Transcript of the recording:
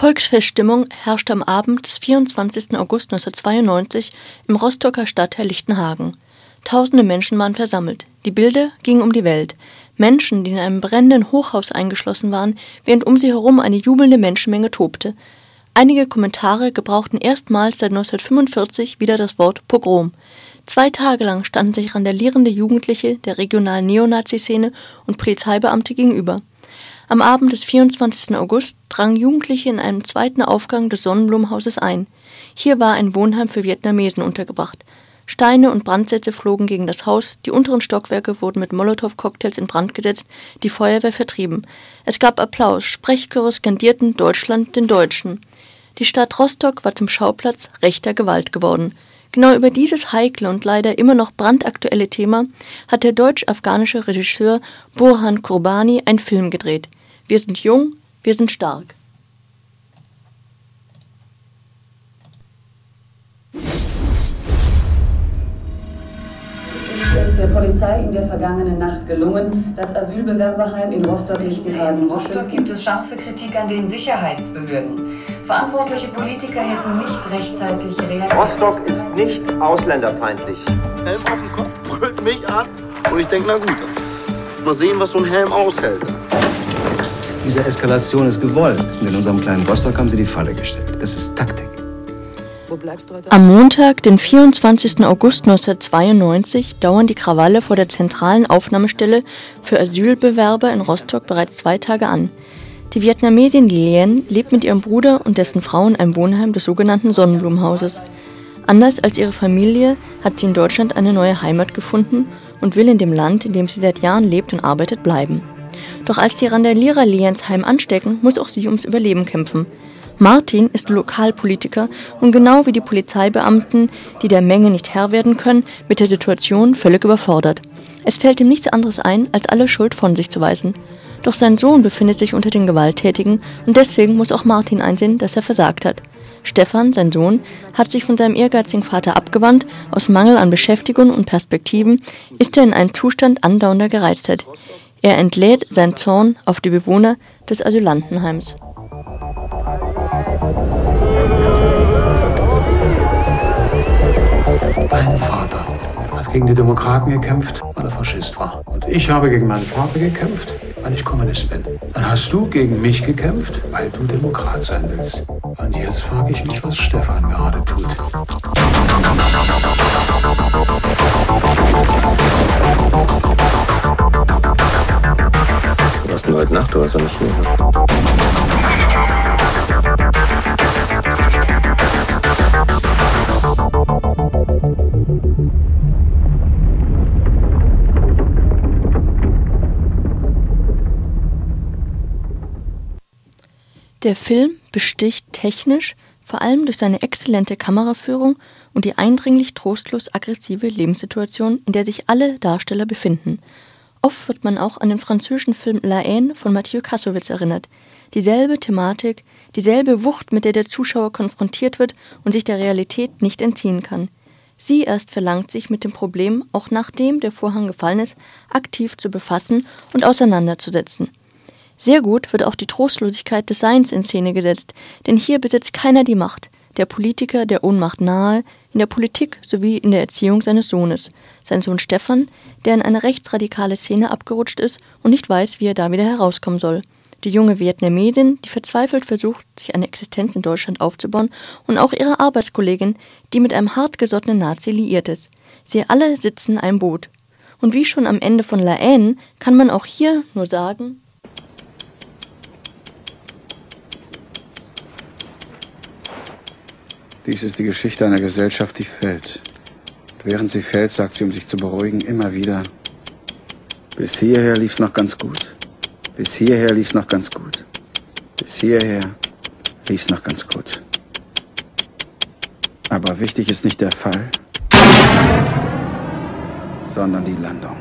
Volksfeststimmung herrschte am Abend des 24. August 1992 im Rostocker Stadtteil Lichtenhagen. Tausende Menschen waren versammelt. Die Bilder gingen um die Welt. Menschen, die in einem brennenden Hochhaus eingeschlossen waren, während um sie herum eine jubelnde Menschenmenge tobte. Einige Kommentare gebrauchten erstmals seit 1945 wieder das Wort Pogrom. Zwei Tage lang standen sich randalierende Jugendliche der regionalen Neonazi-Szene und Polizeibeamte gegenüber. Am Abend des 24. August drangen Jugendliche in einen zweiten Aufgang des Sonnenblumenhauses ein. Hier war ein Wohnheim für Vietnamesen untergebracht. Steine und Brandsätze flogen gegen das Haus, die unteren Stockwerke wurden mit Molotow-Cocktails in Brand gesetzt, die Feuerwehr vertrieben. Es gab Applaus, Sprechchöre skandierten Deutschland den Deutschen. Die Stadt Rostock war zum Schauplatz rechter Gewalt geworden. Genau über dieses heikle und leider immer noch brandaktuelle Thema hat der deutsch-afghanische Regisseur Burhan Kurbani einen Film gedreht. Wir sind jung, wir sind stark. Es ist der Polizei in der vergangenen Nacht gelungen, das Asylbewerberheim in Rostock-Lichtenhagen In Rostock gibt es scharfe Kritik an den Sicherheitsbehörden. Verantwortliche Politiker hätten nicht rechtzeitig reagiert. Rostock ist nicht ausländerfeindlich. Helm auf den Kopf, brüllt mich an und ich denke, na gut, mal sehen, was so ein Helm aushält. Diese Eskalation ist gewollt. Und in unserem kleinen Rostock haben sie die Falle gestellt. Das ist Taktik. Am Montag, den 24. August 1992, dauern die Krawalle vor der zentralen Aufnahmestelle für Asylbewerber in Rostock bereits zwei Tage an. Die Vietnamesin Lien lebt mit ihrem Bruder und dessen Frau in einem Wohnheim des sogenannten Sonnenblumenhauses. Anders als ihre Familie hat sie in Deutschland eine neue Heimat gefunden und will in dem Land, in dem sie seit Jahren lebt und arbeitet, bleiben. Doch als die Randalierer Liens Heim anstecken, muss auch sie ums Überleben kämpfen. Martin ist Lokalpolitiker und genau wie die Polizeibeamten, die der Menge nicht Herr werden können, mit der Situation völlig überfordert. Es fällt ihm nichts anderes ein, als alle Schuld von sich zu weisen. Doch sein Sohn befindet sich unter den Gewalttätigen und deswegen muss auch Martin einsehen, dass er versagt hat. Stefan, sein Sohn, hat sich von seinem ehrgeizigen Vater abgewandt. Aus Mangel an Beschäftigung und Perspektiven ist er in einen Zustand andauernder Gereiztheit. Er entlädt seinen Zorn auf die Bewohner des Asylantenheims. Mein Vater hat gegen die Demokraten gekämpft, weil er Faschist war. Und ich habe gegen meinen Vater gekämpft, weil ich Kommunist bin. Dann hast du gegen mich gekämpft, weil du Demokrat sein willst. Und jetzt frage ich mich, was Stefan gerade tut. Heute Nacht? Warst doch nicht hier. Der Film besticht technisch vor allem durch seine exzellente Kameraführung und die eindringlich trostlos aggressive Lebenssituation, in der sich alle Darsteller befinden. Oft wird man auch an den französischen Film La Haine von Mathieu Kassovitz erinnert. Dieselbe Thematik, dieselbe Wucht, mit der der Zuschauer konfrontiert wird und sich der Realität nicht entziehen kann. Sie erst verlangt sich mit dem Problem, auch nachdem der Vorhang gefallen ist, aktiv zu befassen und auseinanderzusetzen. Sehr gut wird auch die Trostlosigkeit des Seins in Szene gesetzt, denn hier besitzt keiner die Macht. Der Politiker der Ohnmacht nahe, in der Politik sowie in der Erziehung seines Sohnes. Sein Sohn Stefan, der in eine rechtsradikale Szene abgerutscht ist und nicht weiß, wie er da wieder herauskommen soll. Die junge Vietnamesin, die verzweifelt versucht, sich eine Existenz in Deutschland aufzubauen, und auch ihre Arbeitskollegin, die mit einem hartgesottenen Nazi liiert ist. Sie alle sitzen in einem Boot. Und wie schon am Ende von La Haine kann man auch hier nur sagen, Dies ist die Geschichte einer Gesellschaft, die fällt. Und während sie fällt, sagt sie, um sich zu beruhigen, immer wieder, bis hierher lief's noch ganz gut. Bis hierher lief's noch ganz gut. Bis hierher lief's noch ganz gut. Aber wichtig ist nicht der Fall, sondern die Landung.